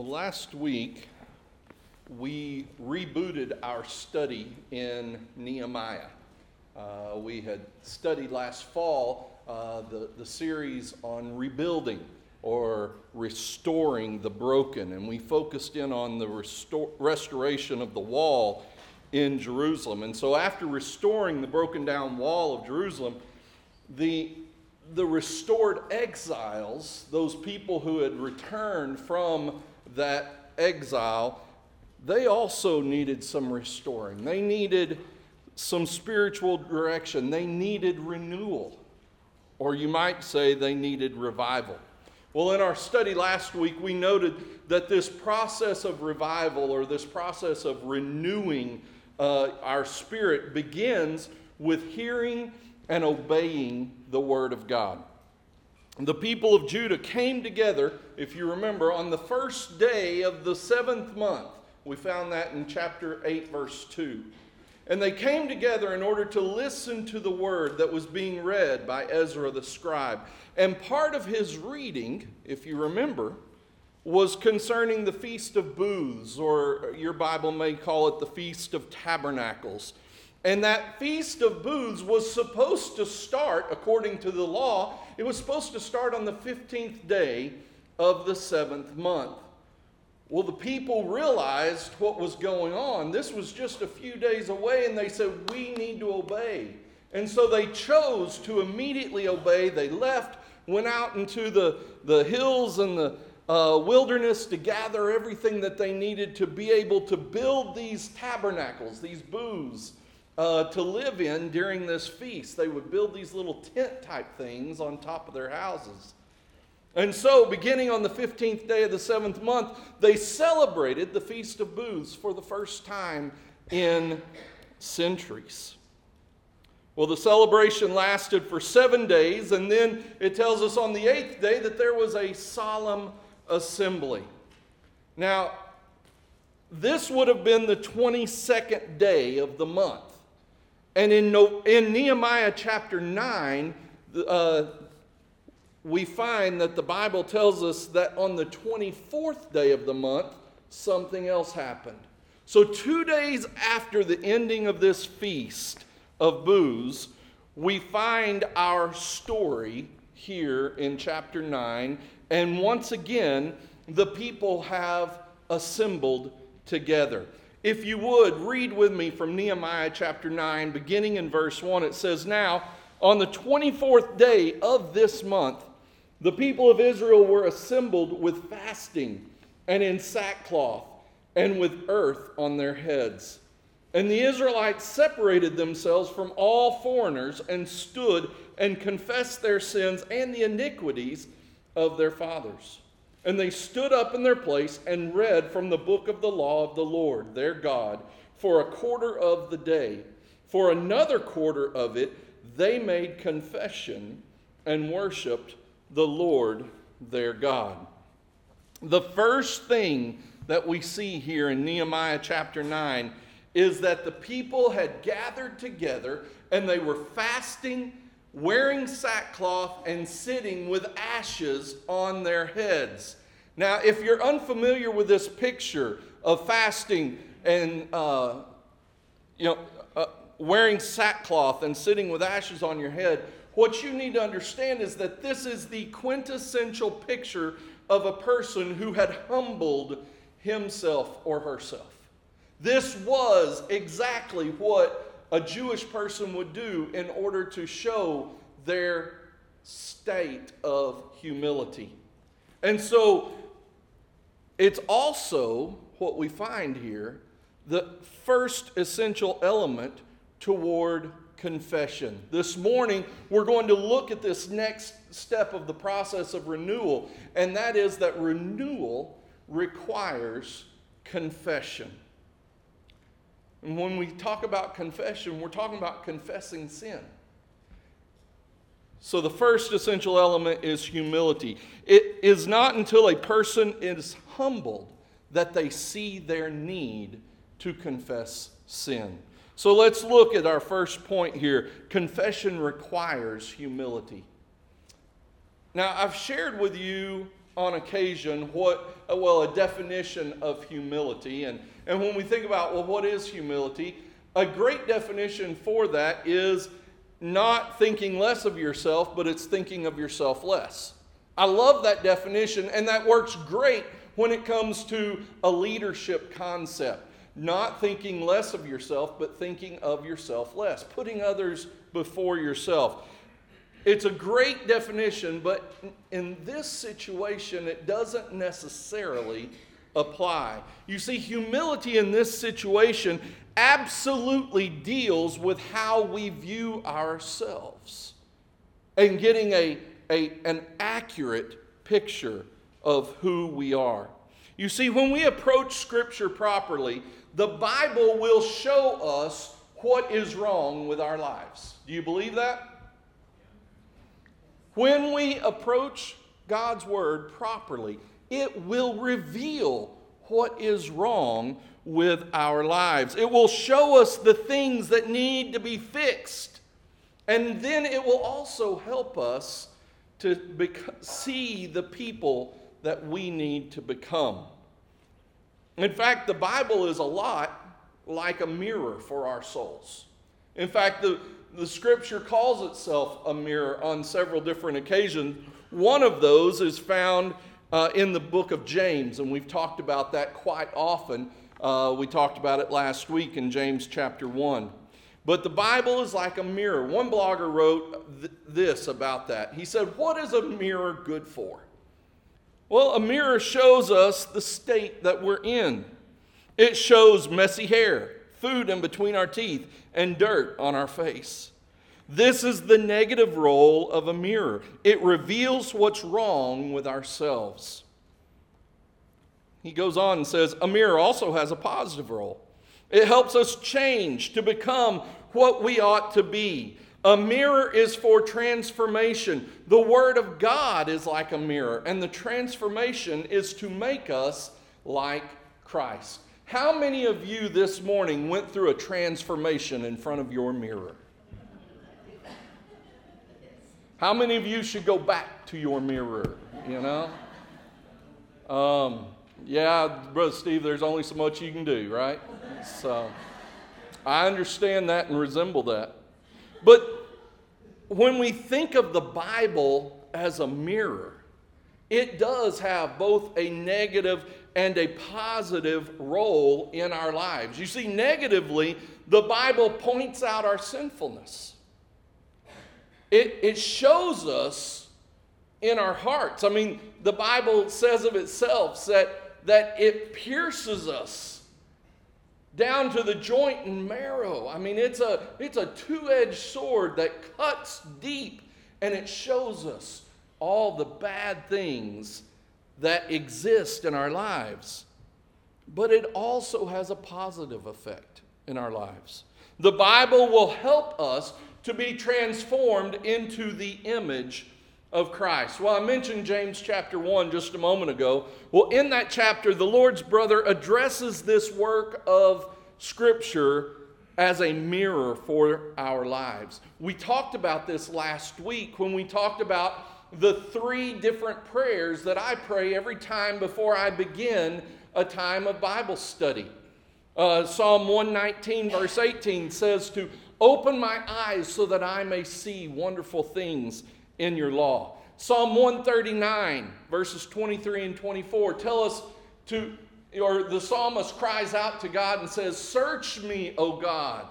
Well, last week we rebooted our study in Nehemiah. Uh, we had studied last fall uh, the, the series on rebuilding or restoring the broken, and we focused in on the restoration of the wall in Jerusalem. And so, after restoring the broken down wall of Jerusalem, the the restored exiles, those people who had returned from that exile, they also needed some restoring. They needed some spiritual direction. They needed renewal. Or you might say they needed revival. Well, in our study last week, we noted that this process of revival or this process of renewing uh, our spirit begins with hearing and obeying the Word of God. The people of Judah came together, if you remember, on the first day of the seventh month. We found that in chapter 8, verse 2. And they came together in order to listen to the word that was being read by Ezra the scribe. And part of his reading, if you remember, was concerning the Feast of Booths, or your Bible may call it the Feast of Tabernacles. And that Feast of Booths was supposed to start, according to the law, it was supposed to start on the 15th day of the seventh month. Well, the people realized what was going on. This was just a few days away, and they said, We need to obey. And so they chose to immediately obey. They left, went out into the, the hills and the uh, wilderness to gather everything that they needed to be able to build these tabernacles, these booths uh, to live in during this feast. They would build these little tent type things on top of their houses. And so, beginning on the 15th day of the seventh month, they celebrated the Feast of Booths for the first time in centuries. Well, the celebration lasted for seven days, and then it tells us on the eighth day that there was a solemn assembly. Now, this would have been the 22nd day of the month. And in, no, in Nehemiah chapter 9, uh, we find that the Bible tells us that on the 24th day of the month, something else happened. So, two days after the ending of this feast of booths, we find our story here in chapter 9. And once again, the people have assembled together. If you would, read with me from Nehemiah chapter 9, beginning in verse 1. It says, Now, on the 24th day of this month, the people of Israel were assembled with fasting and in sackcloth and with earth on their heads. And the Israelites separated themselves from all foreigners and stood and confessed their sins and the iniquities of their fathers. And they stood up in their place and read from the book of the law of the Lord, their God, for a quarter of the day. For another quarter of it, they made confession and worshiped the Lord their God. The first thing that we see here in Nehemiah chapter 9 is that the people had gathered together and they were fasting wearing sackcloth and sitting with ashes on their heads. Now, if you're unfamiliar with this picture of fasting and uh, you know uh, wearing sackcloth and sitting with ashes on your head, what you need to understand is that this is the quintessential picture of a person who had humbled himself or herself. This was exactly what a Jewish person would do in order to show their state of humility. And so it's also what we find here the first essential element toward confession. This morning, we're going to look at this next step of the process of renewal, and that is that renewal requires confession. And when we talk about confession, we're talking about confessing sin. So, the first essential element is humility. It is not until a person is humbled that they see their need to confess sin. So, let's look at our first point here. Confession requires humility. Now, I've shared with you on occasion what, uh, well, a definition of humility. And, and when we think about, well, what is humility? A great definition for that is not thinking less of yourself, but it's thinking of yourself less. I love that definition, and that works great when it comes to a leadership concept. Not thinking less of yourself, but thinking of yourself less, putting others before yourself. It's a great definition, but in this situation, it doesn't necessarily apply. You see, humility in this situation absolutely deals with how we view ourselves and getting a, a, an accurate picture of who we are. You see, when we approach Scripture properly, the Bible will show us what is wrong with our lives. Do you believe that? When we approach God's Word properly, it will reveal what is wrong with our lives. It will show us the things that need to be fixed. And then it will also help us to bec- see the people that we need to become. In fact, the Bible is a lot like a mirror for our souls. In fact, the, the scripture calls itself a mirror on several different occasions. One of those is found uh, in the book of James, and we've talked about that quite often. Uh, we talked about it last week in James chapter 1. But the Bible is like a mirror. One blogger wrote th- this about that. He said, What is a mirror good for? Well, a mirror shows us the state that we're in. It shows messy hair, food in between our teeth, and dirt on our face. This is the negative role of a mirror. It reveals what's wrong with ourselves. He goes on and says, A mirror also has a positive role. It helps us change to become what we ought to be. A mirror is for transformation. The Word of God is like a mirror, and the transformation is to make us like Christ. How many of you this morning went through a transformation in front of your mirror? How many of you should go back to your mirror? You know? Um, yeah, Brother Steve, there's only so much you can do, right? So I understand that and resemble that. But when we think of the Bible as a mirror, it does have both a negative and a positive role in our lives. You see, negatively, the Bible points out our sinfulness. It, it shows us in our hearts. I mean, the Bible says of itself that, that it pierces us down to the joint and marrow. I mean, it's a, it's a two edged sword that cuts deep and it shows us all the bad things that exist in our lives. But it also has a positive effect in our lives. The Bible will help us to be transformed into the image of Christ. Well, I mentioned James chapter 1 just a moment ago. Well, in that chapter, the Lord's brother addresses this work of Scripture as a mirror for our lives. We talked about this last week when we talked about the three different prayers that I pray every time before I begin a time of Bible study. Uh, Psalm 119, verse 18 says to open my eyes so that I may see wonderful things in your law. Psalm 139, verses 23 and 24 tell us to, or the psalmist cries out to God and says, Search me, O God,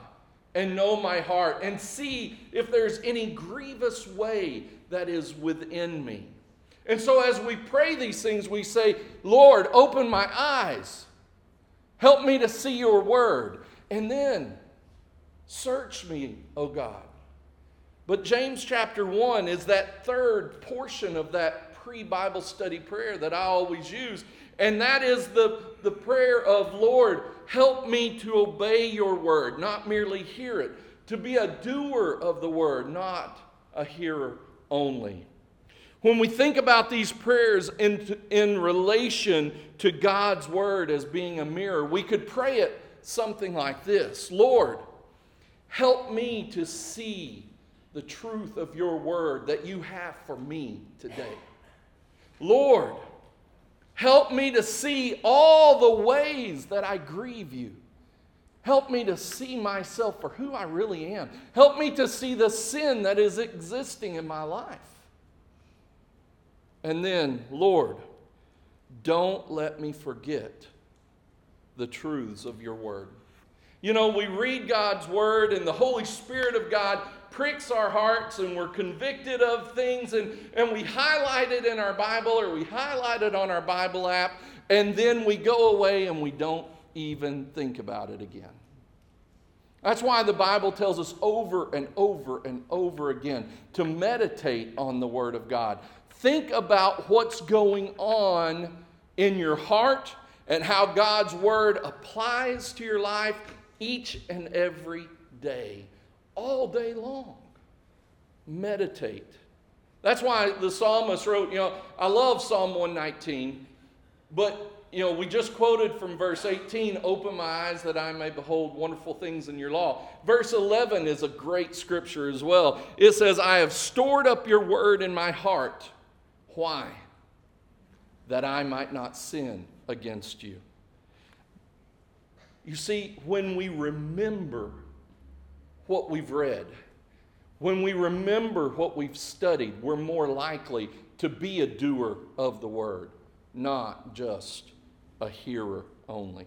and know my heart, and see if there's any grievous way that is within me. And so, as we pray these things, we say, Lord, open my eyes. Help me to see your word. And then, search me, O God. But James chapter 1 is that third portion of that pre Bible study prayer that I always use. And that is the, the prayer of, Lord, help me to obey your word, not merely hear it, to be a doer of the word, not a hearer only. When we think about these prayers in, in relation to God's word as being a mirror, we could pray it something like this Lord, help me to see the truth of your word that you have for me today. Lord, Help me to see all the ways that I grieve you. Help me to see myself for who I really am. Help me to see the sin that is existing in my life. And then, Lord, don't let me forget the truths of your word. You know, we read God's word, and the Holy Spirit of God pricks our hearts, and we're convicted of things, and, and we highlight it in our Bible or we highlight it on our Bible app, and then we go away and we don't even think about it again. That's why the Bible tells us over and over and over again to meditate on the Word of God. Think about what's going on in your heart and how God's Word applies to your life each and every day, all day long. Meditate. That's why the psalmist wrote, you know, I love Psalm 119, but you know, we just quoted from verse 18, open my eyes that I may behold wonderful things in your law. Verse 11 is a great scripture as well. It says, I have stored up your word in my heart. Why? That I might not sin against you. You see, when we remember what we've read, when we remember what we've studied, we're more likely to be a doer of the word, not just a hearer only.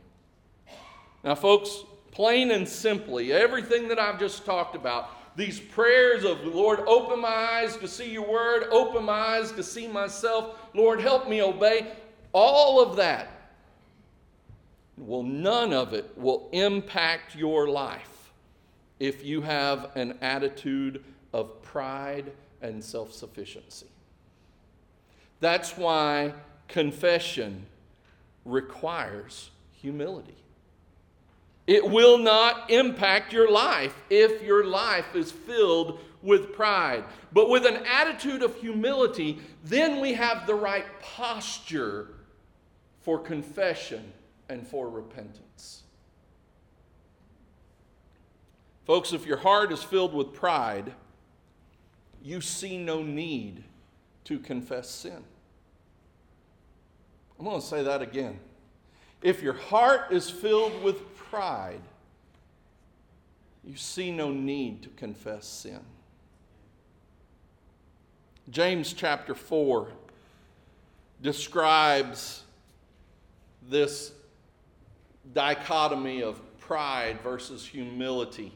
Now, folks, plain and simply, everything that I've just talked about, these prayers of Lord, open my eyes to see your word, open my eyes to see myself, Lord, help me obey, all of that, well, none of it will impact your life if you have an attitude of pride and self sufficiency. That's why confession requires humility. It will not impact your life if your life is filled with pride. But with an attitude of humility, then we have the right posture for confession and for repentance. Folks, if your heart is filled with pride, you see no need to confess sin. I'm going to say that again. If your heart is filled with pride, you see no need to confess sin. James chapter 4 describes this dichotomy of pride versus humility.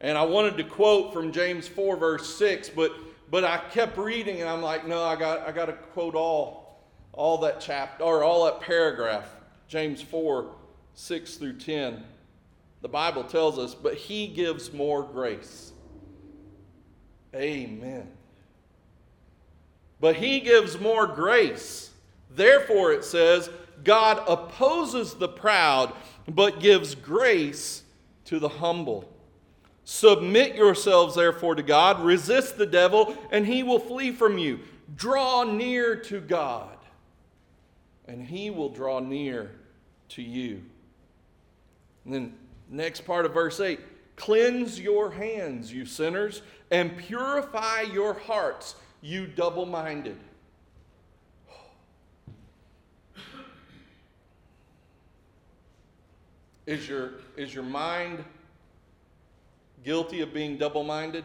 And I wanted to quote from James 4, verse 6, but, but I kept reading and I'm like, no, I got, I got to quote all all that chapter or all that paragraph, James 4 6 through 10. The Bible tells us, but he gives more grace. Amen. But he gives more grace. Therefore, it says, God opposes the proud, but gives grace to the humble. Submit yourselves, therefore, to God. Resist the devil, and he will flee from you. Draw near to God and he will draw near to you. And then, next part of verse 8 Cleanse your hands, you sinners, and purify your hearts, you double minded. Is your, is your mind guilty of being double minded?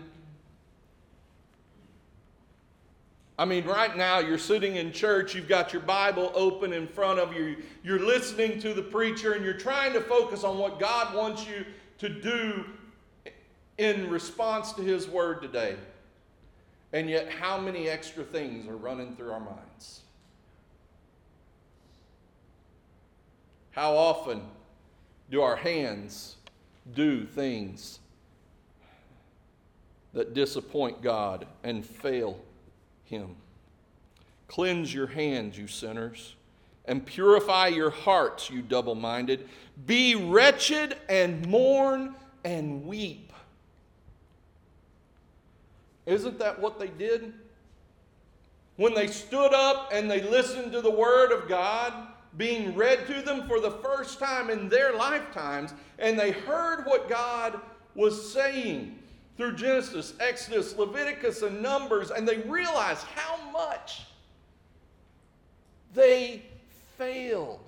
I mean, right now you're sitting in church, you've got your Bible open in front of you, you're listening to the preacher, and you're trying to focus on what God wants you to do in response to His word today. And yet, how many extra things are running through our minds? How often do our hands do things that disappoint God and fail him. Cleanse your hands, you sinners, and purify your hearts, you double minded. Be wretched and mourn and weep. Isn't that what they did? When they stood up and they listened to the Word of God being read to them for the first time in their lifetimes, and they heard what God was saying through Genesis, Exodus, Leviticus, and Numbers, and they realized how much they failed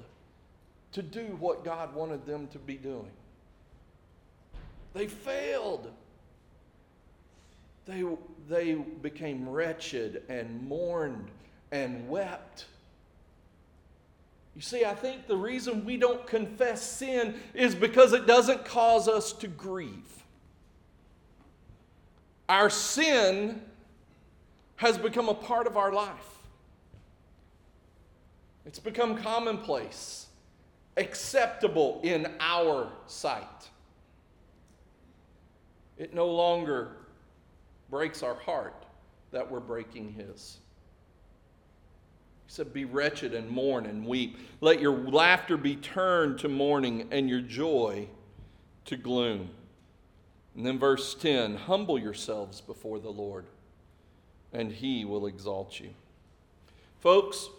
to do what God wanted them to be doing. They failed. They, they became wretched and mourned and wept. You see, I think the reason we don't confess sin is because it doesn't cause us to grieve. Our sin has become a part of our life. It's become commonplace, acceptable in our sight. It no longer breaks our heart that we're breaking His. He said, Be wretched and mourn and weep. Let your laughter be turned to mourning and your joy to gloom. And then verse 10 Humble yourselves before the Lord, and he will exalt you. Folks,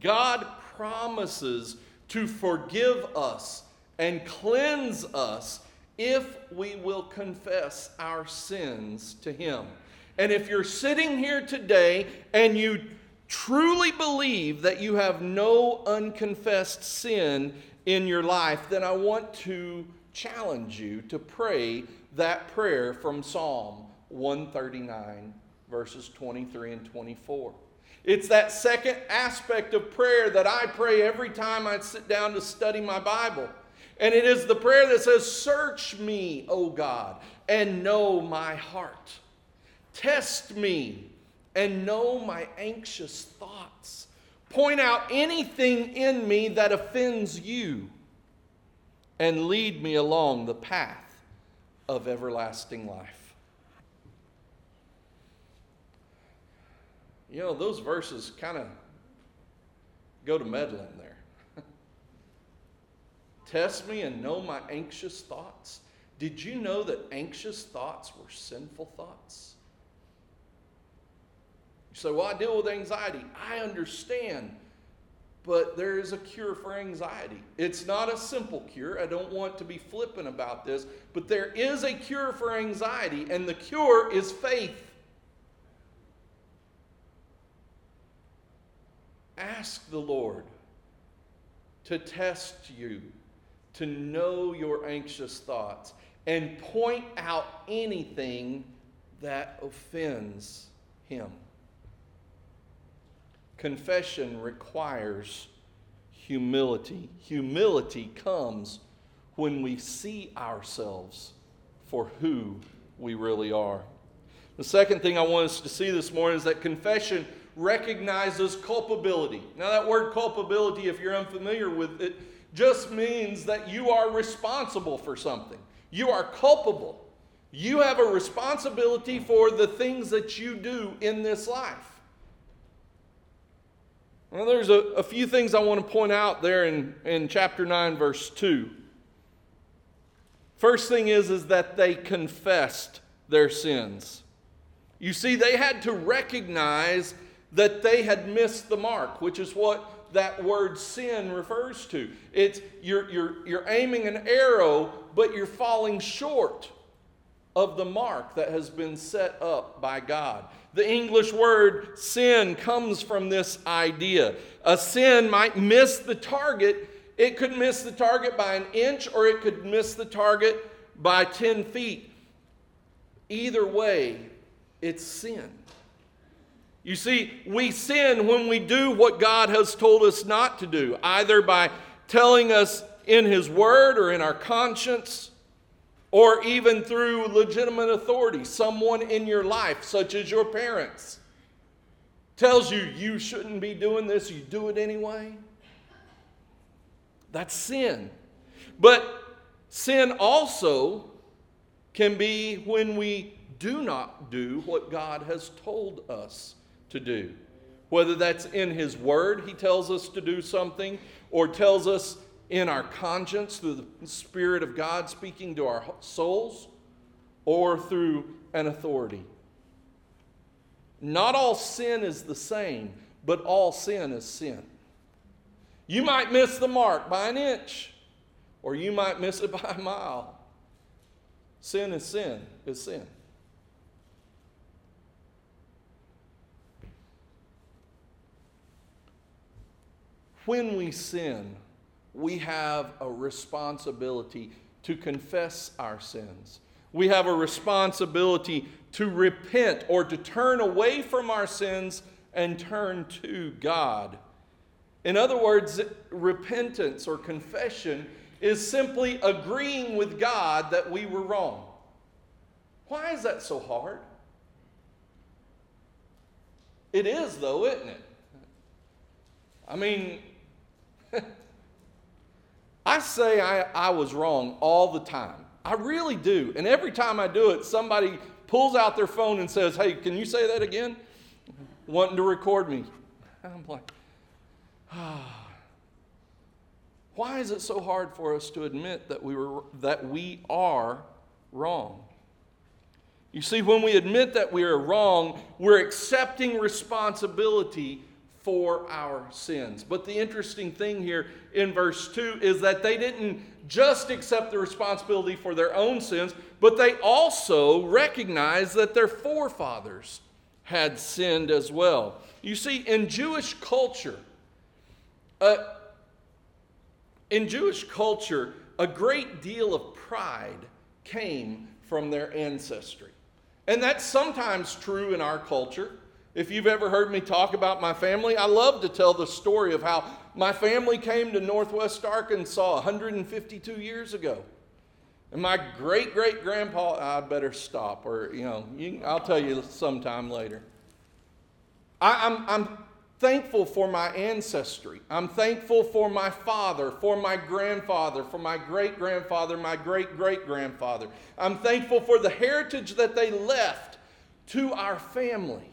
God promises to forgive us and cleanse us if we will confess our sins to Him. And if you're sitting here today and you truly believe that you have no unconfessed sin in your life, then I want to challenge you to pray that prayer from Psalm 139, verses 23 and 24. It's that second aspect of prayer that I pray every time I sit down to study my Bible. And it is the prayer that says, Search me, O God, and know my heart. Test me and know my anxious thoughts. Point out anything in me that offends you, and lead me along the path of everlasting life. You know, those verses kind of go to meddling there. Test me and know my anxious thoughts. Did you know that anxious thoughts were sinful thoughts? You say, Well, I deal with anxiety. I understand, but there is a cure for anxiety. It's not a simple cure. I don't want to be flippant about this, but there is a cure for anxiety, and the cure is faith. Ask the Lord to test you, to know your anxious thoughts, and point out anything that offends Him. Confession requires humility. Humility comes when we see ourselves for who we really are. The second thing I want us to see this morning is that confession recognizes culpability. Now, that word culpability, if you're unfamiliar with it, just means that you are responsible for something. You are culpable. You have a responsibility for the things that you do in this life. Well, there's a, a few things I want to point out there in, in chapter 9, verse 2. First thing is, is that they confessed their sins. You see, they had to recognize that they had missed the mark, which is what that word sin refers to. It's you're, you're, you're aiming an arrow, but you're falling short of the mark that has been set up by God. The English word sin comes from this idea. A sin might miss the target. It could miss the target by an inch or it could miss the target by 10 feet. Either way, it's sin. You see, we sin when we do what God has told us not to do, either by telling us in His Word or in our conscience, or even through legitimate authority, someone in your life, such as your parents, tells you you shouldn't be doing this, you do it anyway. That's sin. But sin also can be when we do not do what God has told us to do. Whether that's in His Word, He tells us to do something, or tells us in our conscience through the Spirit of God speaking to our souls, or through an authority. Not all sin is the same, but all sin is sin. You might miss the mark by an inch, or you might miss it by a mile. Sin is sin, is sin. when we sin, we have a responsibility to confess our sins. We have a responsibility to repent or to turn away from our sins and turn to God. In other words, repentance or confession is simply agreeing with God that we were wrong. Why is that so hard? It is, though, isn't it? I mean, I say I, I was wrong all the time. I really do. And every time I do it, somebody pulls out their phone and says, Hey, can you say that again? Wanting to record me. I'm like, ah. Why is it so hard for us to admit that we, were, that we are wrong? You see, when we admit that we are wrong, we're accepting responsibility for our sins. But the interesting thing here in verse 2 is that they didn't just accept the responsibility for their own sins, but they also recognized that their forefathers had sinned as well. You see, in Jewish culture, uh, in Jewish culture, a great deal of pride came from their ancestry. And that's sometimes true in our culture. If you've ever heard me talk about my family, I love to tell the story of how my family came to Northwest Arkansas 152 years ago. And my great great grandpa, I better stop, or, you know, you, I'll tell you sometime later. I, I'm, I'm thankful for my ancestry. I'm thankful for my father, for my grandfather, for my great grandfather, my great great grandfather. I'm thankful for the heritage that they left to our family.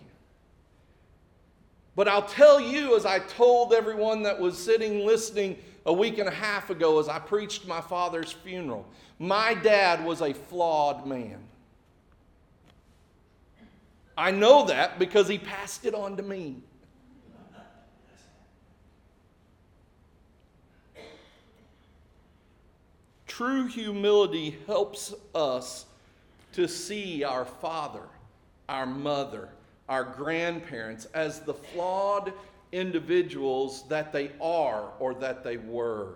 But I'll tell you, as I told everyone that was sitting listening a week and a half ago as I preached my father's funeral, my dad was a flawed man. I know that because he passed it on to me. True humility helps us to see our father, our mother, our grandparents as the flawed individuals that they are or that they were.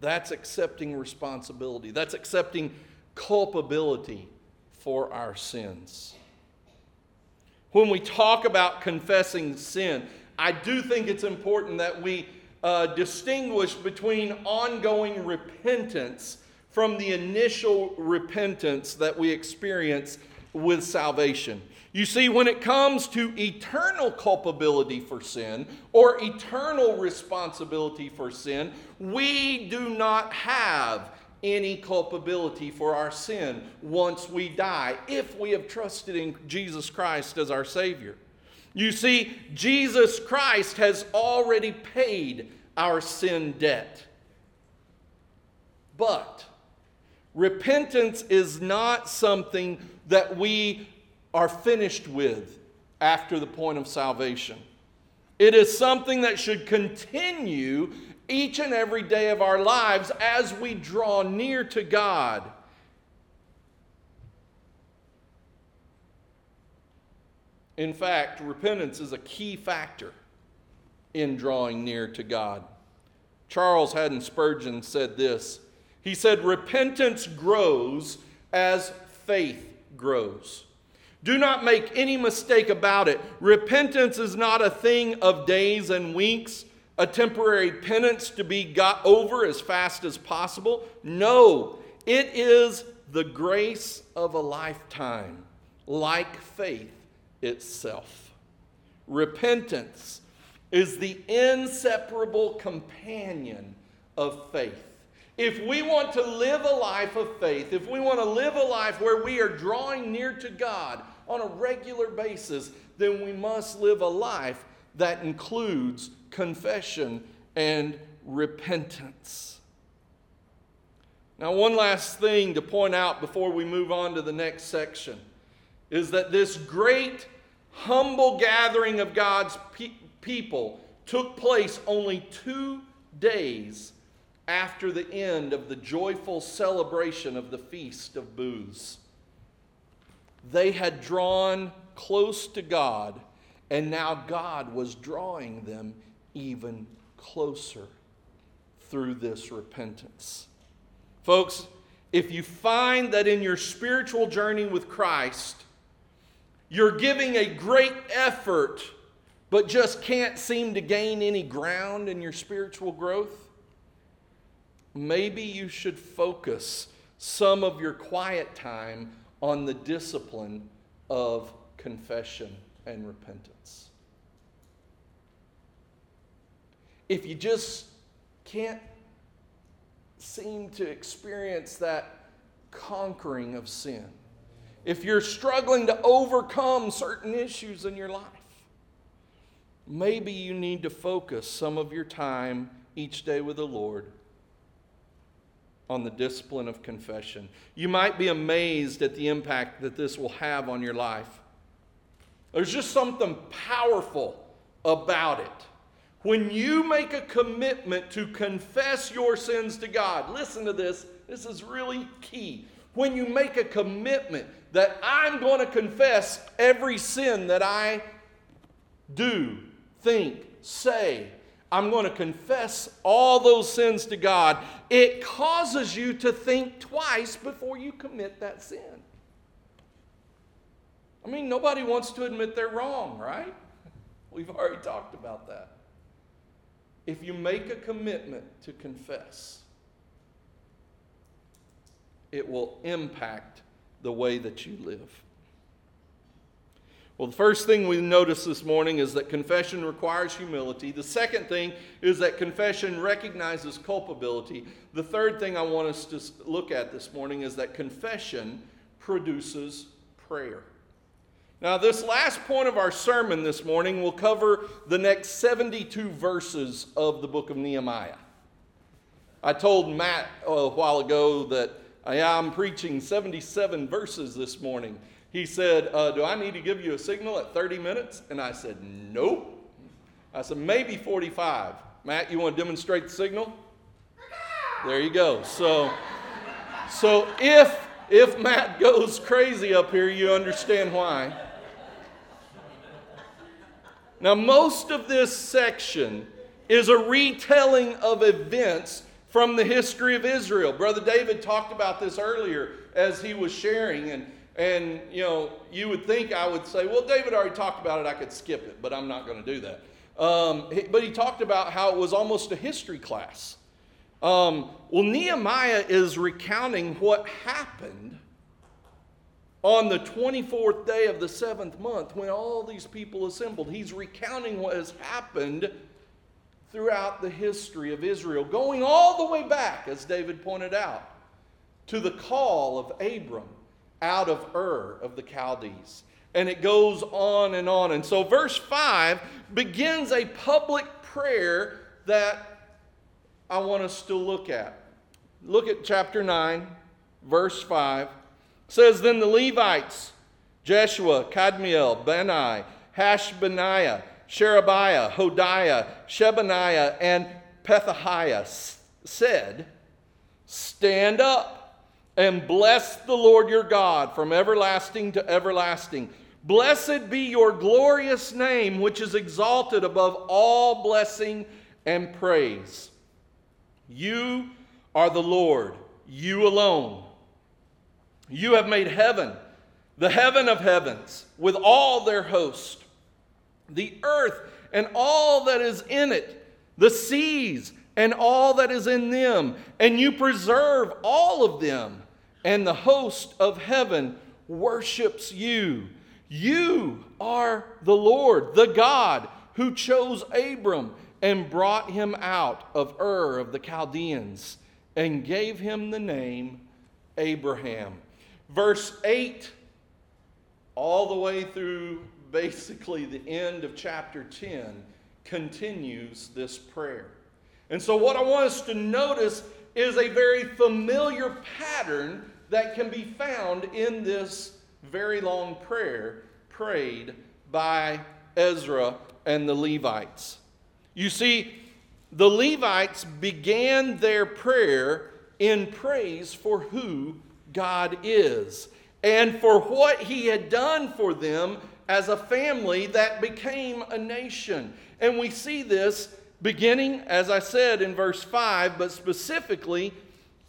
That's accepting responsibility. That's accepting culpability for our sins. When we talk about confessing sin, I do think it's important that we uh, distinguish between ongoing repentance from the initial repentance that we experience with salvation. You see, when it comes to eternal culpability for sin or eternal responsibility for sin, we do not have any culpability for our sin once we die if we have trusted in Jesus Christ as our Savior. You see, Jesus Christ has already paid our sin debt. But repentance is not something that we are finished with after the point of salvation. It is something that should continue each and every day of our lives as we draw near to God. In fact, repentance is a key factor in drawing near to God. Charles Haddon Spurgeon said this He said, Repentance grows as faith grows. Do not make any mistake about it. Repentance is not a thing of days and weeks, a temporary penance to be got over as fast as possible. No, it is the grace of a lifetime, like faith itself. Repentance is the inseparable companion of faith. If we want to live a life of faith, if we want to live a life where we are drawing near to God on a regular basis, then we must live a life that includes confession and repentance. Now, one last thing to point out before we move on to the next section is that this great, humble gathering of God's pe- people took place only two days after the end of the joyful celebration of the Feast of Booths. They had drawn close to God, and now God was drawing them even closer through this repentance. Folks, if you find that in your spiritual journey with Christ, you're giving a great effort, but just can't seem to gain any ground in your spiritual growth, maybe you should focus some of your quiet time on the discipline of confession and repentance. If you just can't seem to experience that conquering of sin, if you're struggling to overcome certain issues in your life, maybe you need to focus some of your time each day with the Lord on the discipline of confession. You might be amazed at the impact that this will have on your life. There's just something powerful about it. When you make a commitment to confess your sins to God, listen to this, this is really key. When you make a commitment that I'm going to confess every sin that I do, think, say, I'm going to confess all those sins to God, it causes you to think twice before you commit that sin. I mean, nobody wants to admit they're wrong, right? We've already talked about that. If you make a commitment to confess, it will impact the way that you live. Well, the first thing we notice this morning is that confession requires humility. The second thing is that confession recognizes culpability. The third thing I want us to look at this morning is that confession produces prayer. Now, this last point of our sermon this morning will cover the next 72 verses of the book of Nehemiah. I told Matt uh, a while ago that uh, I'm preaching 77 verses this morning he said, uh, Do I need to give you a signal at 30 minutes? And I said, Nope. I said, Maybe 45. Matt, you want to demonstrate the signal? There you go. So, so if if Matt goes crazy up here, you understand why. Now, most of this section is a retelling of events from the history of Israel. Brother David talked about this earlier as he was sharing, and and, you know, you would think I would say, well, David already talked about it, I could skip it, but I'm not going to do that. Um, but he talked about how it was almost a history class. Um, well, Nehemiah is recounting what happened on the 24th day of the seventh month when all these people assembled. He's recounting what has happened throughout the history of Israel, going all the way back, as David pointed out, to the call of Abram out of Ur of the Chaldees. And it goes on and on. And so, verse 5 begins a public prayer that I want us to look at. Look at chapter 9, verse 5. It says, Then the Levites, Jeshua, Kadmiel, Bani, Hashabniah, Sherebiah, Hodiah, Shebaniah, and Pethahiah said, Stand up and bless the Lord your God from everlasting to everlasting. Blessed be your glorious name, which is exalted above all blessing and praise. You are the Lord, you alone. You have made heaven, the heaven of heavens, with all their host, the earth and all that is in it, the seas and all that is in them, and you preserve all of them and the host of heaven worships you. You are the Lord, the God who chose Abram and brought him out of Ur of the Chaldeans and gave him the name Abraham. Verse 8, all the way through basically the end of chapter 10, continues this prayer. And so, what I want us to notice is a very familiar pattern that can be found in this very long prayer prayed by Ezra and the Levites. You see, the Levites began their prayer in praise for who God is and for what He had done for them as a family that became a nation. And we see this beginning, as I said, in verse 5, but specifically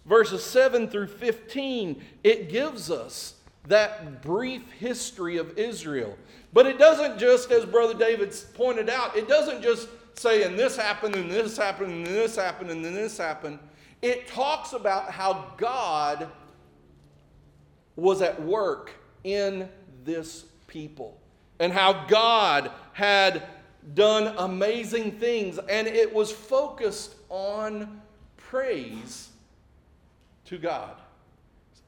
verses 7 through 15, it gives us that brief history of Israel. But it doesn't just, as Brother David pointed out, it doesn't just say, and this happened, and this happened, and this happened, and then this happened. It talks about how God was at work in this people and how God had done amazing things, and it was focused on praise to God.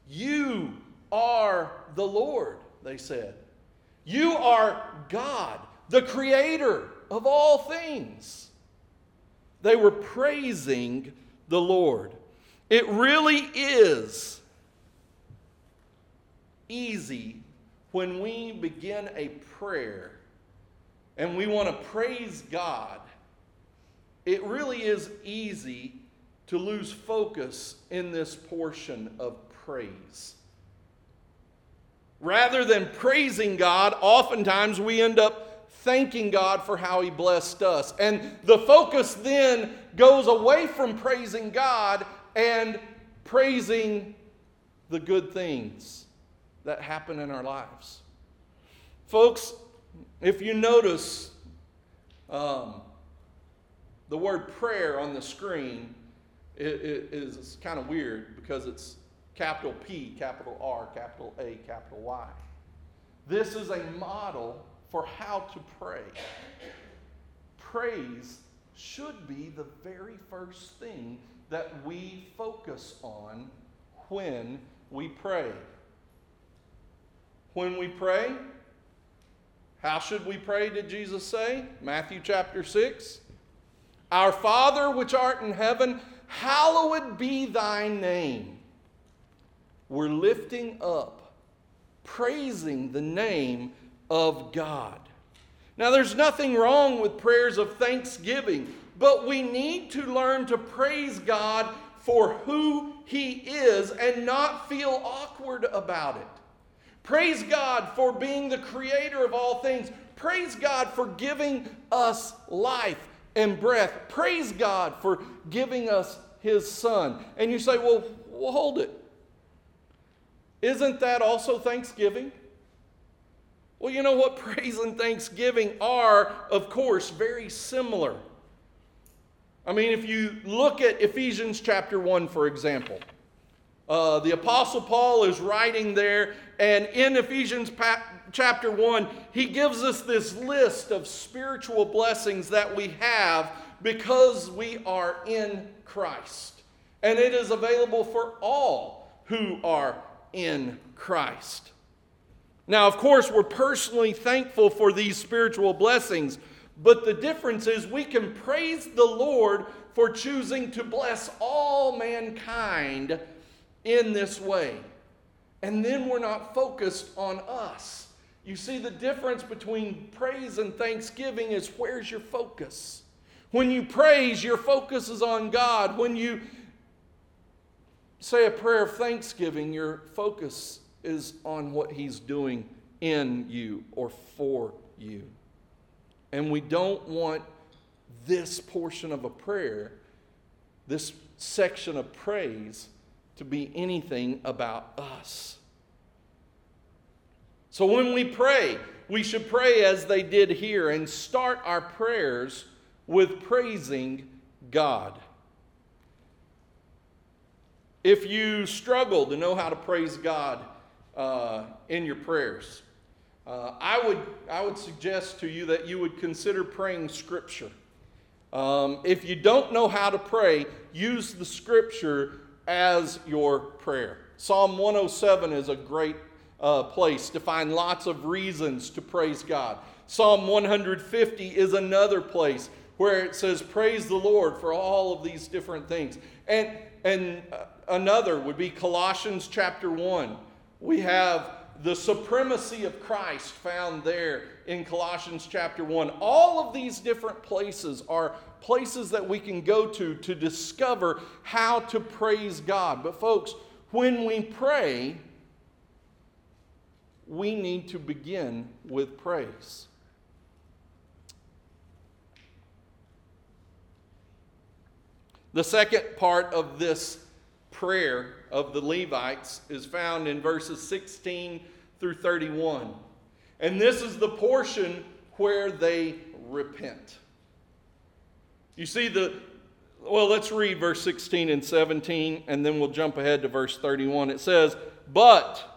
You are the Lord, they said. You are God, the creator of all things. They were praising the Lord. It really is easy when we begin a prayer and we want to praise God. It really is easy to lose focus in this portion of praise. Rather than praising God, oftentimes we end up thanking God for how He blessed us. And the focus then goes away from praising God and praising the good things that happen in our lives. Folks, if you notice um, the word prayer on the screen, it, it is kind of weird because it's capital P, capital R, capital A, capital Y. This is a model for how to pray. Praise should be the very first thing that we focus on when we pray. When we pray, how should we pray, did Jesus say? Matthew chapter 6. Our Father which art in heaven, hallowed be thy name we're lifting up, praising the name of God. Now, there's nothing wrong with prayers of thanksgiving, but we need to learn to praise God for who He is and not feel awkward about it. Praise God for being the creator of all things. Praise God for giving us life and breath. Praise God for giving us His Son. And you say, well, well hold it. Isn't that also Thanksgiving? Well, you know what? Praise and thanksgiving are, of course, very similar. I mean, if you look at Ephesians chapter 1, for example, uh, the Apostle Paul is writing there, and in Ephesians chapter 1, he gives us this list of spiritual blessings that we have because we are in Christ. And it is available for all who are in Christ. Now, of course, we're personally thankful for these spiritual blessings, but the difference is we can praise the Lord for choosing to bless all mankind in this way. And then we're not focused on us. You see, the difference between praise and thanksgiving is where's your focus? When you praise, your focus is on God. When you say a prayer of thanksgiving, your focus is on what He's doing in you or for you. And we don't want this portion of a prayer, this section of praise, to be anything about us. So when we pray, we should pray as they did here and start our prayers with praising God. If you struggle to know how to praise God uh, in your prayers, uh, I, would, I would suggest to you that you would consider praying Scripture. Um, if you don't know how to pray, use the Scripture as your prayer. Psalm 107 is a great uh, place to find lots of reasons to praise God. Psalm 150 is another place where it says, Praise the Lord for all of these different things. And, and uh, another would be Colossians chapter 1. We have the supremacy of Christ found there in Colossians chapter 1. All of these different places are places that we can go to to discover how to praise God. But, folks, when we pray, we need to begin with praise. The second part of this prayer of the Levites is found in verses 16 through 31. And this is the portion where they repent. You see, the, well, let's read verse 16 and 17, and then we'll jump ahead to verse 31. It says, But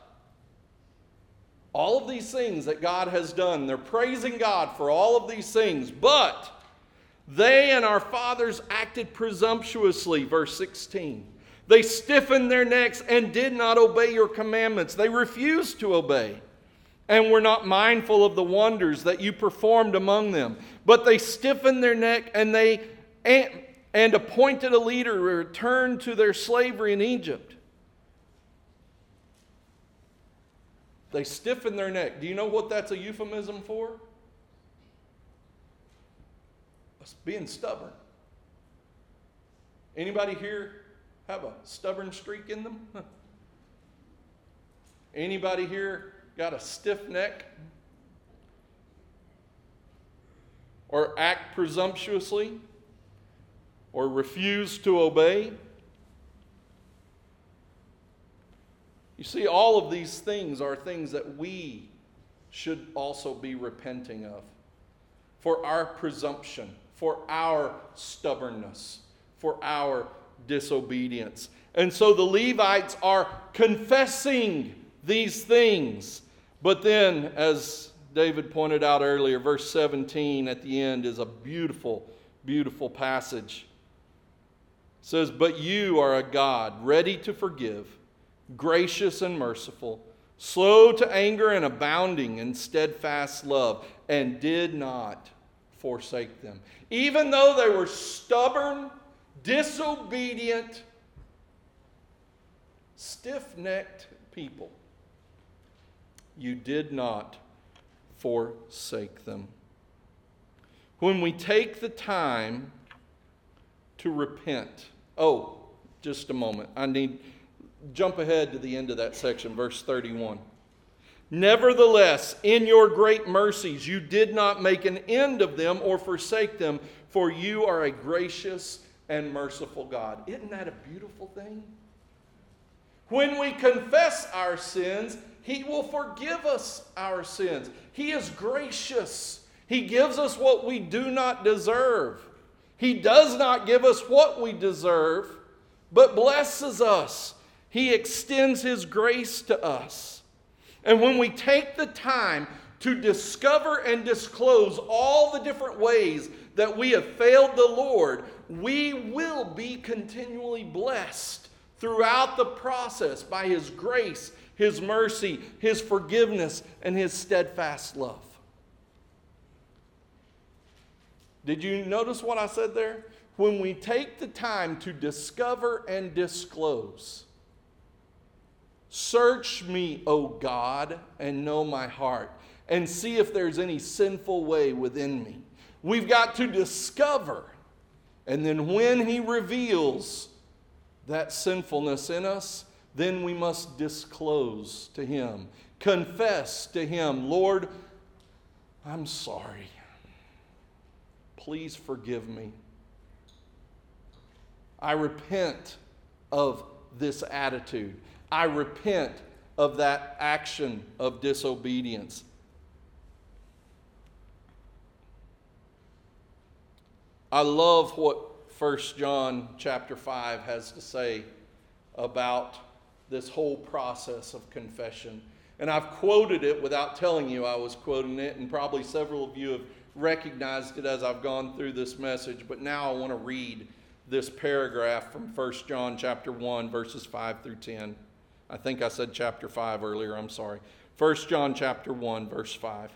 all of these things that God has done, they're praising God for all of these things, but they and our fathers acted presumptuously, verse 16. They stiffened their necks and did not obey your commandments. They refused to obey and were not mindful of the wonders that you performed among them. But they stiffened their neck and they and, and appointed a leader to return to their slavery in Egypt. They stiffen their neck. Do you know what that's a euphemism for? It's being stubborn. Anybody here have a stubborn streak in them? Anybody here got a stiff neck? Or act presumptuously? Or refuse to obey? You see, all of these things are things that we should also be repenting of for our presumption, for our stubbornness, for our disobedience. And so the Levites are confessing these things. But then, as David pointed out earlier, verse 17 at the end is a beautiful, beautiful passage. It says, But you are a God ready to forgive, gracious and merciful, slow to anger and abounding in steadfast love, and did not forsake them. Even though they were stubborn disobedient, stiff necked people. You did not forsake them. When we take the time to repent, oh, just a moment. I need jump ahead to the end of that section, verse 31. Nevertheless, in your great mercies, you did not make an end of them or forsake them, for you are a gracious and merciful God. Isn't that a beautiful thing? When we confess our sins, He will forgive us our sins. He is gracious. He gives us what we do not deserve. He does not give us what we deserve, but blesses us. He extends His grace to us. And when we take the time to discover and disclose all the different ways that we have failed the Lord, we will be continually blessed throughout the process by His grace, His mercy, His forgiveness, and His steadfast love. Did you notice what I said there? When we take the time to discover and disclose, search me, O God, and know my heart, and see if there's any sinful way within me. We've got to discover and then when he reveals that sinfulness in us, then we must disclose to him, confess to him, Lord, I'm sorry. Please forgive me. I repent of this attitude. I repent of that action of disobedience. I love what 1 John chapter 5 has to say about this whole process of confession. And I've quoted it without telling you I was quoting it, and probably several of you have recognized it as I've gone through this message. But now I want to read this paragraph from 1 John chapter 1, verses 5 through 10. I think I said chapter 5 earlier, I'm sorry. 1 John chapter 1, verse 5.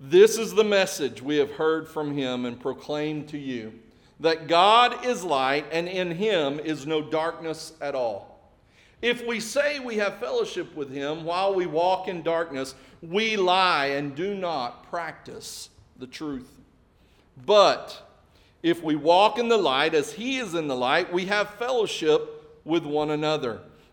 This is the message we have heard from him and proclaimed to you that God is light and in him is no darkness at all. If we say we have fellowship with him while we walk in darkness, we lie and do not practice the truth. But if we walk in the light as he is in the light, we have fellowship with one another.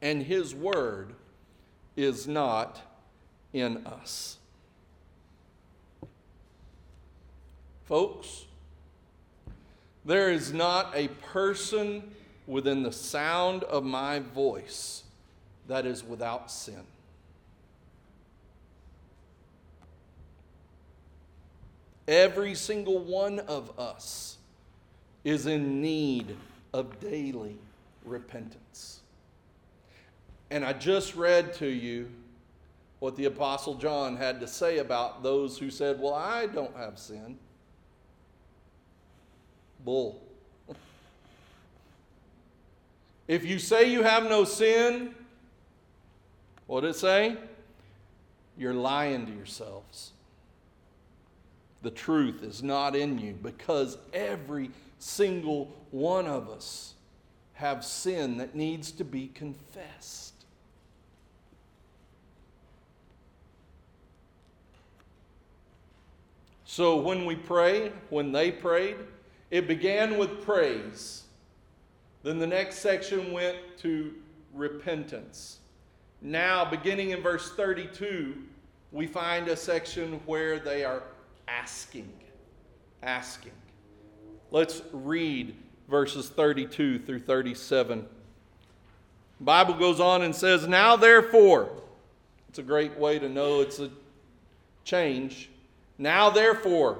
and His word is not in us. Folks, there is not a person within the sound of my voice that is without sin. Every single one of us is in need of daily repentance. And I just read to you what the Apostle John had to say about those who said, Well, I don't have sin. Bull. if you say you have no sin, what did it say? You're lying to yourselves. The truth is not in you because every single one of us have sin that needs to be confessed. So when we pray, when they prayed, it began with praise. Then the next section went to repentance. Now, beginning in verse 32, we find a section where they are asking. Asking. Let's read verses 32 through 37. The Bible goes on and says, Now therefore, it's a great way to know it's a change. Now therefore,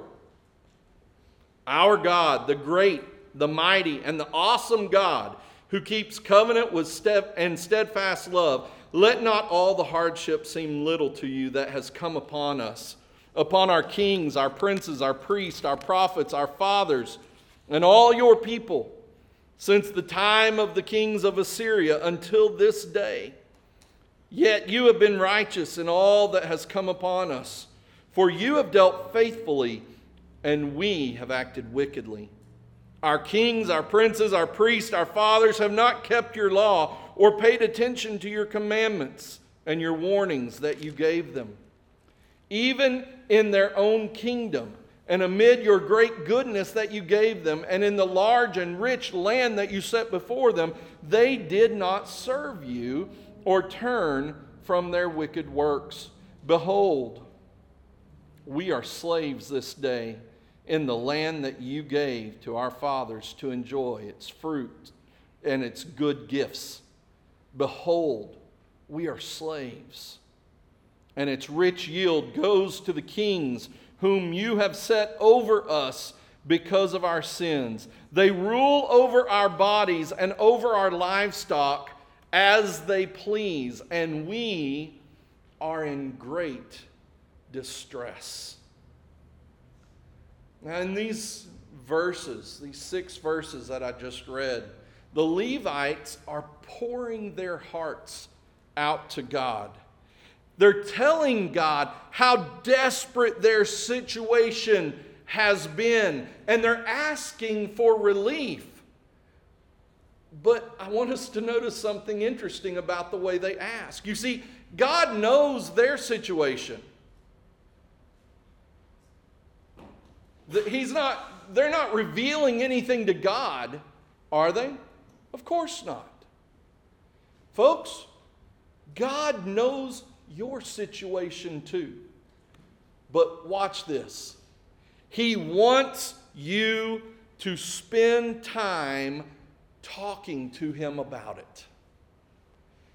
our God, the great, the mighty, and the awesome God, who keeps covenant with step and steadfast love, let not all the hardship seem little to you that has come upon us, upon our kings, our princes, our priests, our prophets, our fathers, and all your people, since the time of the kings of Assyria until this day. Yet you have been righteous in all that has come upon us, for you have dealt faithfully and we have acted wickedly. Our kings, our princes, our priests, our fathers have not kept your law or paid attention to your commandments and your warnings that you gave them. Even in their own kingdom, and amid your great goodness that you gave them, and in the large and rich land that you set before them, they did not serve you or turn from their wicked works. Behold, we are slaves this day in the land that you gave to our fathers to enjoy its fruit and its good gifts. Behold, we are slaves, and its rich yield goes to the kings whom you have set over us because of our sins. They rule over our bodies and over our livestock as they please, and we are in great distress. Now, in these verses, these six verses that I just read, the Levites are pouring their hearts out to God. They're telling God how desperate their situation has been, and they're asking for relief. But I want us to notice something interesting about the way they ask. You see, God knows their situation. He's not, they're not revealing anything to God, are they? Of course not. Folks, God knows your situation too. But watch this. He wants you to spend time talking to Him about it.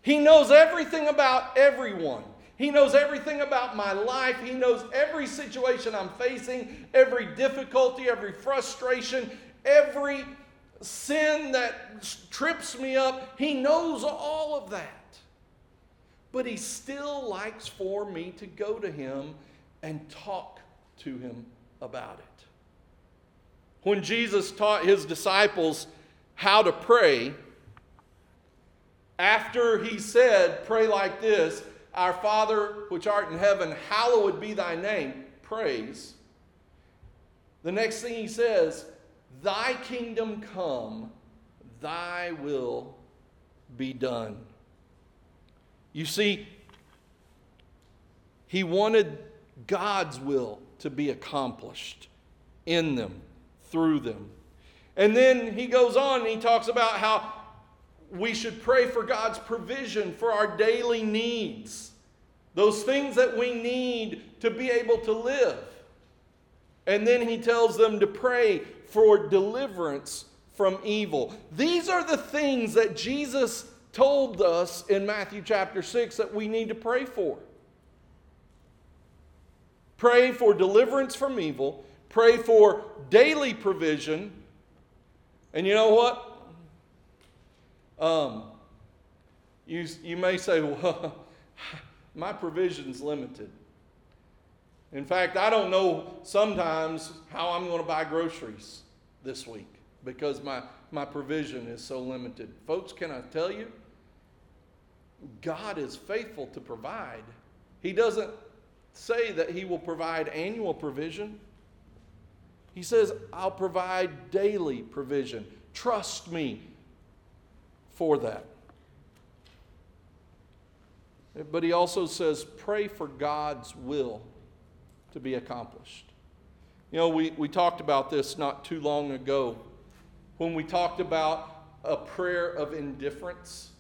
He knows everything about everyone. He knows everything about my life. He knows every situation I'm facing, every difficulty, every frustration, every sin that trips me up. He knows all of that. But He still likes for me to go to Him and talk to Him about it. When Jesus taught His disciples how to pray, after He said, Pray like this, our Father which art in heaven, hallowed be thy name. Praise. The next thing he says, Thy kingdom come, thy will be done. You see, he wanted God's will to be accomplished in them, through them. And then he goes on and he talks about how we should pray for God's provision for our daily needs, those things that we need to be able to live. And then he tells them to pray for deliverance from evil. These are the things that Jesus told us in Matthew chapter 6 that we need to pray for. Pray for deliverance from evil, pray for daily provision. And you know what? Um, you, you may say, well, my provision's limited. In fact, I don't know sometimes how I'm going to buy groceries this week because my, my provision is so limited. Folks, can I tell you? God is faithful to provide. He doesn't say that He will provide annual provision, He says, I'll provide daily provision. Trust me for that. But He also says, pray for God's will to be accomplished. You know, we, we talked about this not too long ago when we talked about a prayer of indifference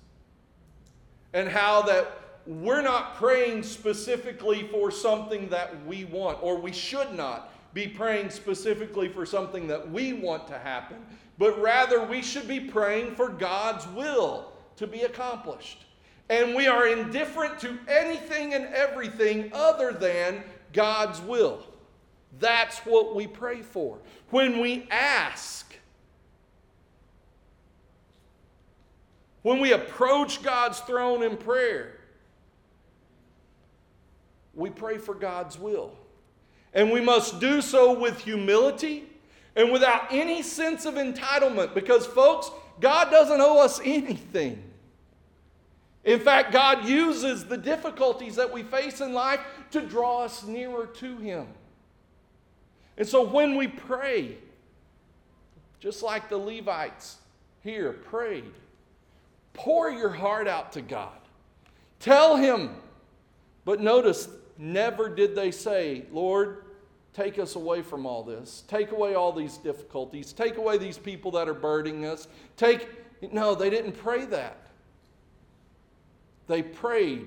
and how that we're not praying specifically for something that we want, or we should not be praying specifically for something that we want to happen, but rather we should be praying for God's will to be accomplished. And we are indifferent to anything and everything other than God's will. That's what we pray for. When we ask, when we approach God's throne in prayer, we pray for God's will. And we must do so with humility and without any sense of entitlement because, folks, God doesn't owe us anything. In fact, God uses the difficulties that we face in life to draw us nearer to Him. And so when we pray, just like the Levites here prayed, pour your heart out to God. Tell Him. But notice, never did they say, Lord, take us away from all this. Take away all these difficulties. Take away these people that are burdening us. Take, no, they didn't pray that. They prayed,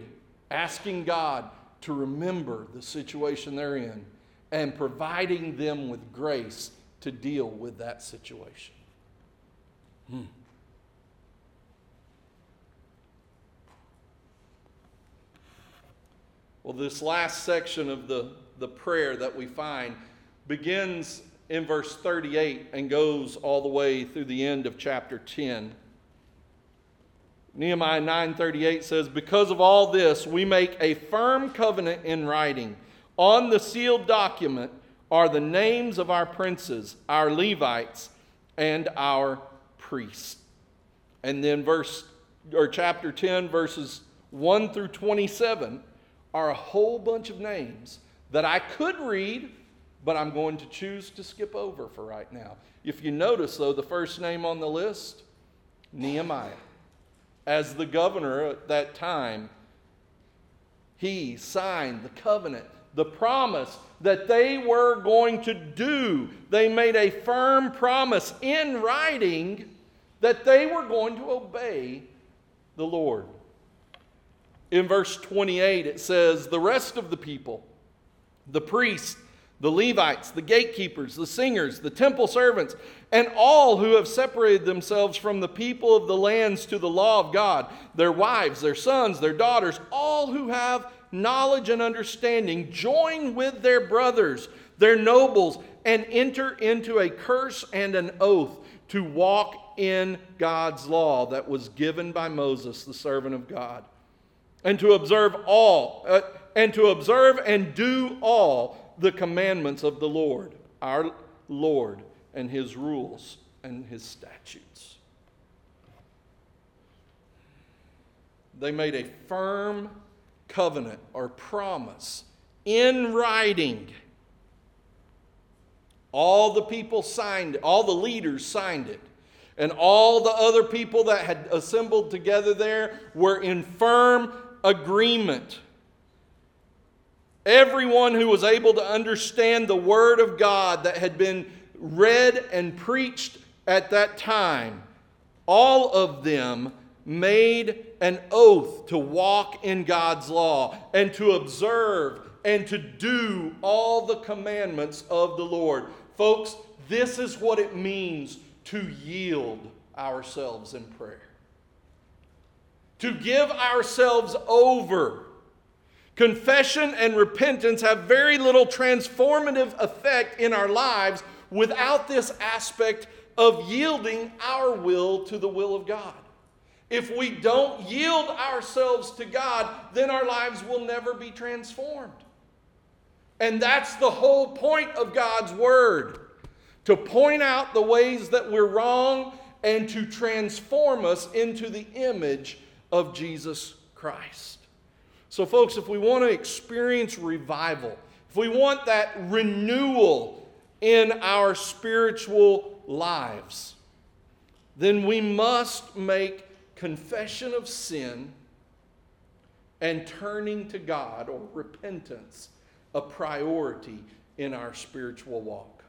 asking God to remember the situation they're in and providing them with grace to deal with that situation. Hmm. Well, this last section of the, the prayer that we find begins in verse 38 and goes all the way through the end of chapter 10. Nehemiah 9:38 says, "Because of all this, we make a firm covenant in writing. On the sealed document are the names of our princes, our Levites, and our priests." And then verse or chapter 10 verses 1 through 27 are a whole bunch of names that I could read, but I'm going to choose to skip over for right now. If you notice though, the first name on the list, Nehemiah as the governor at that time, he signed the covenant, the promise that they were going to do. They made a firm promise in writing that they were going to obey the Lord. In verse 28, it says, The rest of the people, the priests, the Levites, the gatekeepers, the singers, the temple servants, and all who have separated themselves from the people of the lands to the law of God, their wives, their sons, their daughters, all who have knowledge and understanding, join with their brothers, their nobles, and enter into a curse and an oath to walk in God's law that was given by Moses, the servant of God, and to observe all, uh, and to observe and do all the commandments of the Lord, our Lord, and his rules and his statutes. They made a firm covenant or promise in writing All the people signed it, all the leaders signed it. And all the other people that had assembled together there were in firm agreement. Everyone who was able to understand the Word of God that had been read and preached at that time, all of them made an oath to walk in God's law and to observe and to do all the commandments of the Lord. Folks, this is what it means to yield ourselves in prayer, to give ourselves over. Confession and repentance have very little transformative effect in our lives without this aspect of yielding our will to the will of God. If we don't yield ourselves to God, then our lives will never be transformed. And that's the whole point of God's Word to point out the ways that we're wrong and to transform us into the image of Jesus Christ. So, folks, if we want to experience revival, if we want that renewal in our spiritual lives, then we must make confession of sin and turning to God or repentance a priority in our spiritual walk.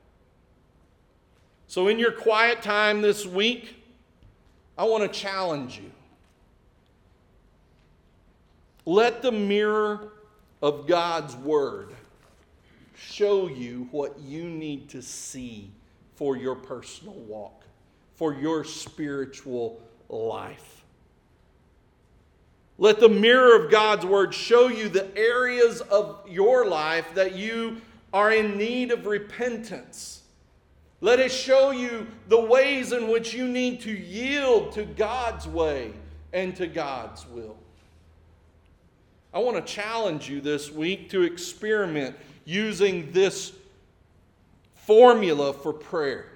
So, in your quiet time this week, I want to challenge you. Let the mirror of God's Word show you what you need to see for your personal walk, for your spiritual life. Let the mirror of God's Word show you the areas of your life that you are in need of repentance. Let it show you the ways in which you need to yield to God's way and to God's will. I want to challenge you this week to experiment using this formula for prayer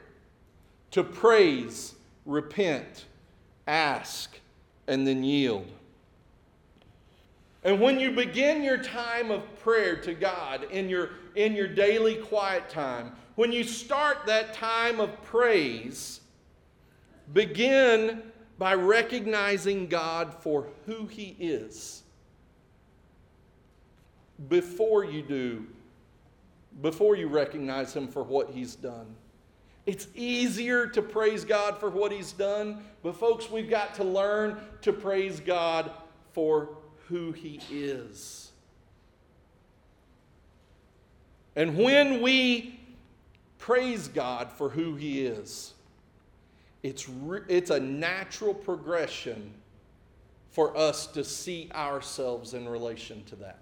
to praise, repent, ask, and then yield. And when you begin your time of prayer to God in your, in your daily quiet time, when you start that time of praise, begin by recognizing God for who He is before you do, before you recognize Him for what He's done. It's easier to praise God for what He's done, but folks, we've got to learn to praise God for who He is. And when we praise God for who He is, it's, re- it's a natural progression for us to see ourselves in relation to that.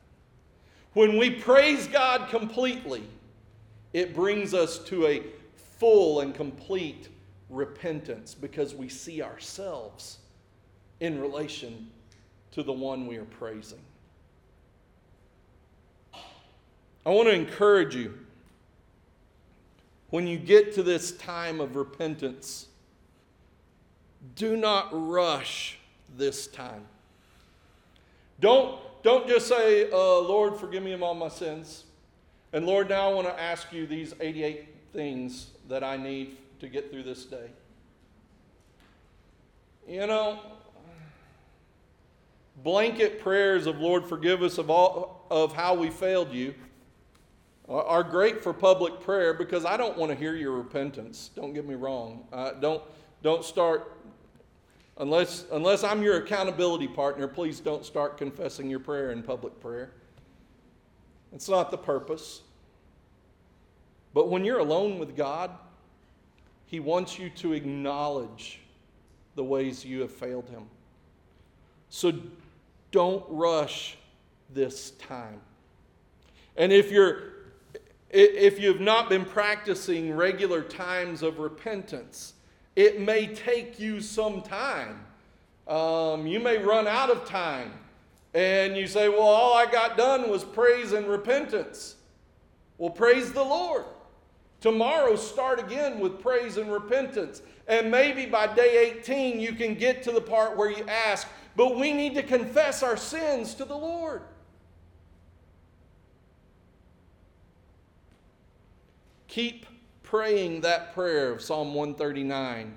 When we praise God completely, it brings us to a full and complete repentance because we see ourselves in relation to the one we are praising. I want to encourage you when you get to this time of repentance, do not rush this time. Don't, don't just say, uh, Lord, forgive me of all my sins. And Lord, now I want to ask you these 88 things that I need to get through this day. You know, blanket prayers of Lord forgive us of all of how we failed you are great for public prayer because I don't want to hear your repentance. Don't get me wrong. Uh, don't don't start unless unless I'm your accountability partner. Please don't start confessing your prayer in public prayer. It's not the purpose. But when you're alone with God, He wants you to acknowledge the ways you have failed Him. So don't rush this time. And if you're if you've not been practicing regular times of repentance, it may take you some time. Um, you may run out of time. And you say, Well, all I got done was praise and repentance. Well, praise the Lord. Tomorrow, start again with praise and repentance. And maybe by day 18, you can get to the part where you ask, but we need to confess our sins to the Lord. Keep praying that prayer of Psalm 139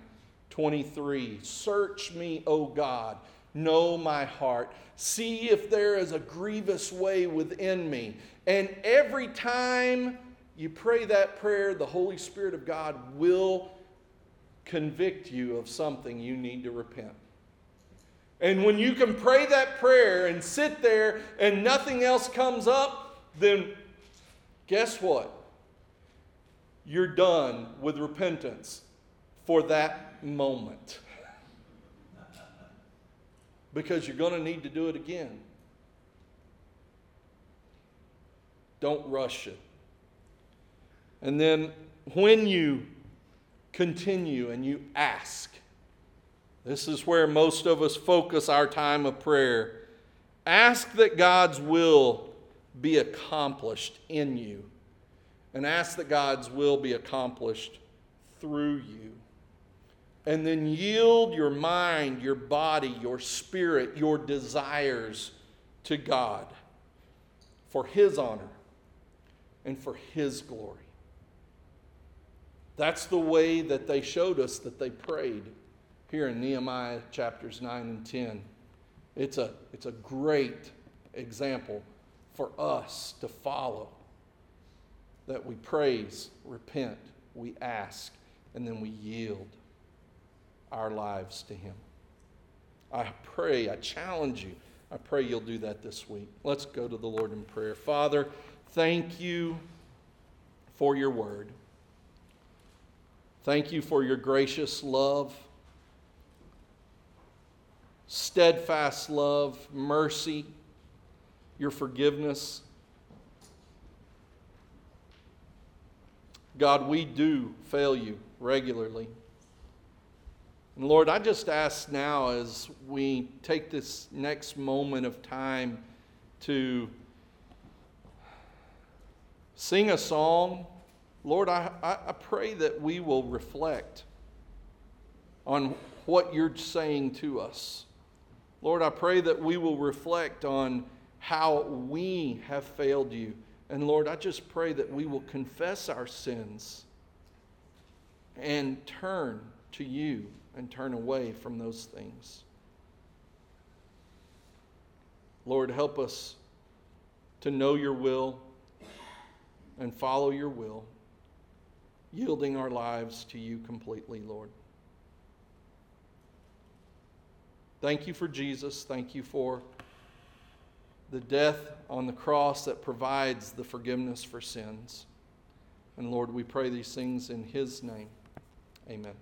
23. Search me, O God, know my heart. See if there is a grievous way within me. And every time you pray that prayer, the Holy Spirit of God will convict you of something you need to repent. And when you can pray that prayer and sit there and nothing else comes up, then guess what? You're done with repentance for that moment. Because you're going to need to do it again. Don't rush it. And then when you continue and you ask, this is where most of us focus our time of prayer. Ask that God's will be accomplished in you, and ask that God's will be accomplished through you. And then yield your mind, your body, your spirit, your desires to God for His honor and for His glory. That's the way that they showed us that they prayed here in Nehemiah chapters 9 and 10. It's a, it's a great example for us to follow that we praise, repent, we ask, and then we yield our lives to Him. I pray, I challenge you, I pray you'll do that this week. Let's go to the Lord in prayer. Father, thank you for your word. Thank you for your gracious love steadfast love, mercy, your forgiveness. God, we do fail you regularly. And Lord, I just ask now as we take this next moment of time to sing a song, Lord, I, I, pray that we will reflect on what you're saying to us. Lord, I pray that we will reflect on how we have failed you. And Lord, I just pray that we will confess our sins and turn to you and turn away from those things. Lord, help us to know your will and follow your will, yielding our lives to you completely, Lord. Thank you for Jesus. Thank you for the death on the cross that provides the forgiveness for sins. And Lord, we pray these things in His name. Amen.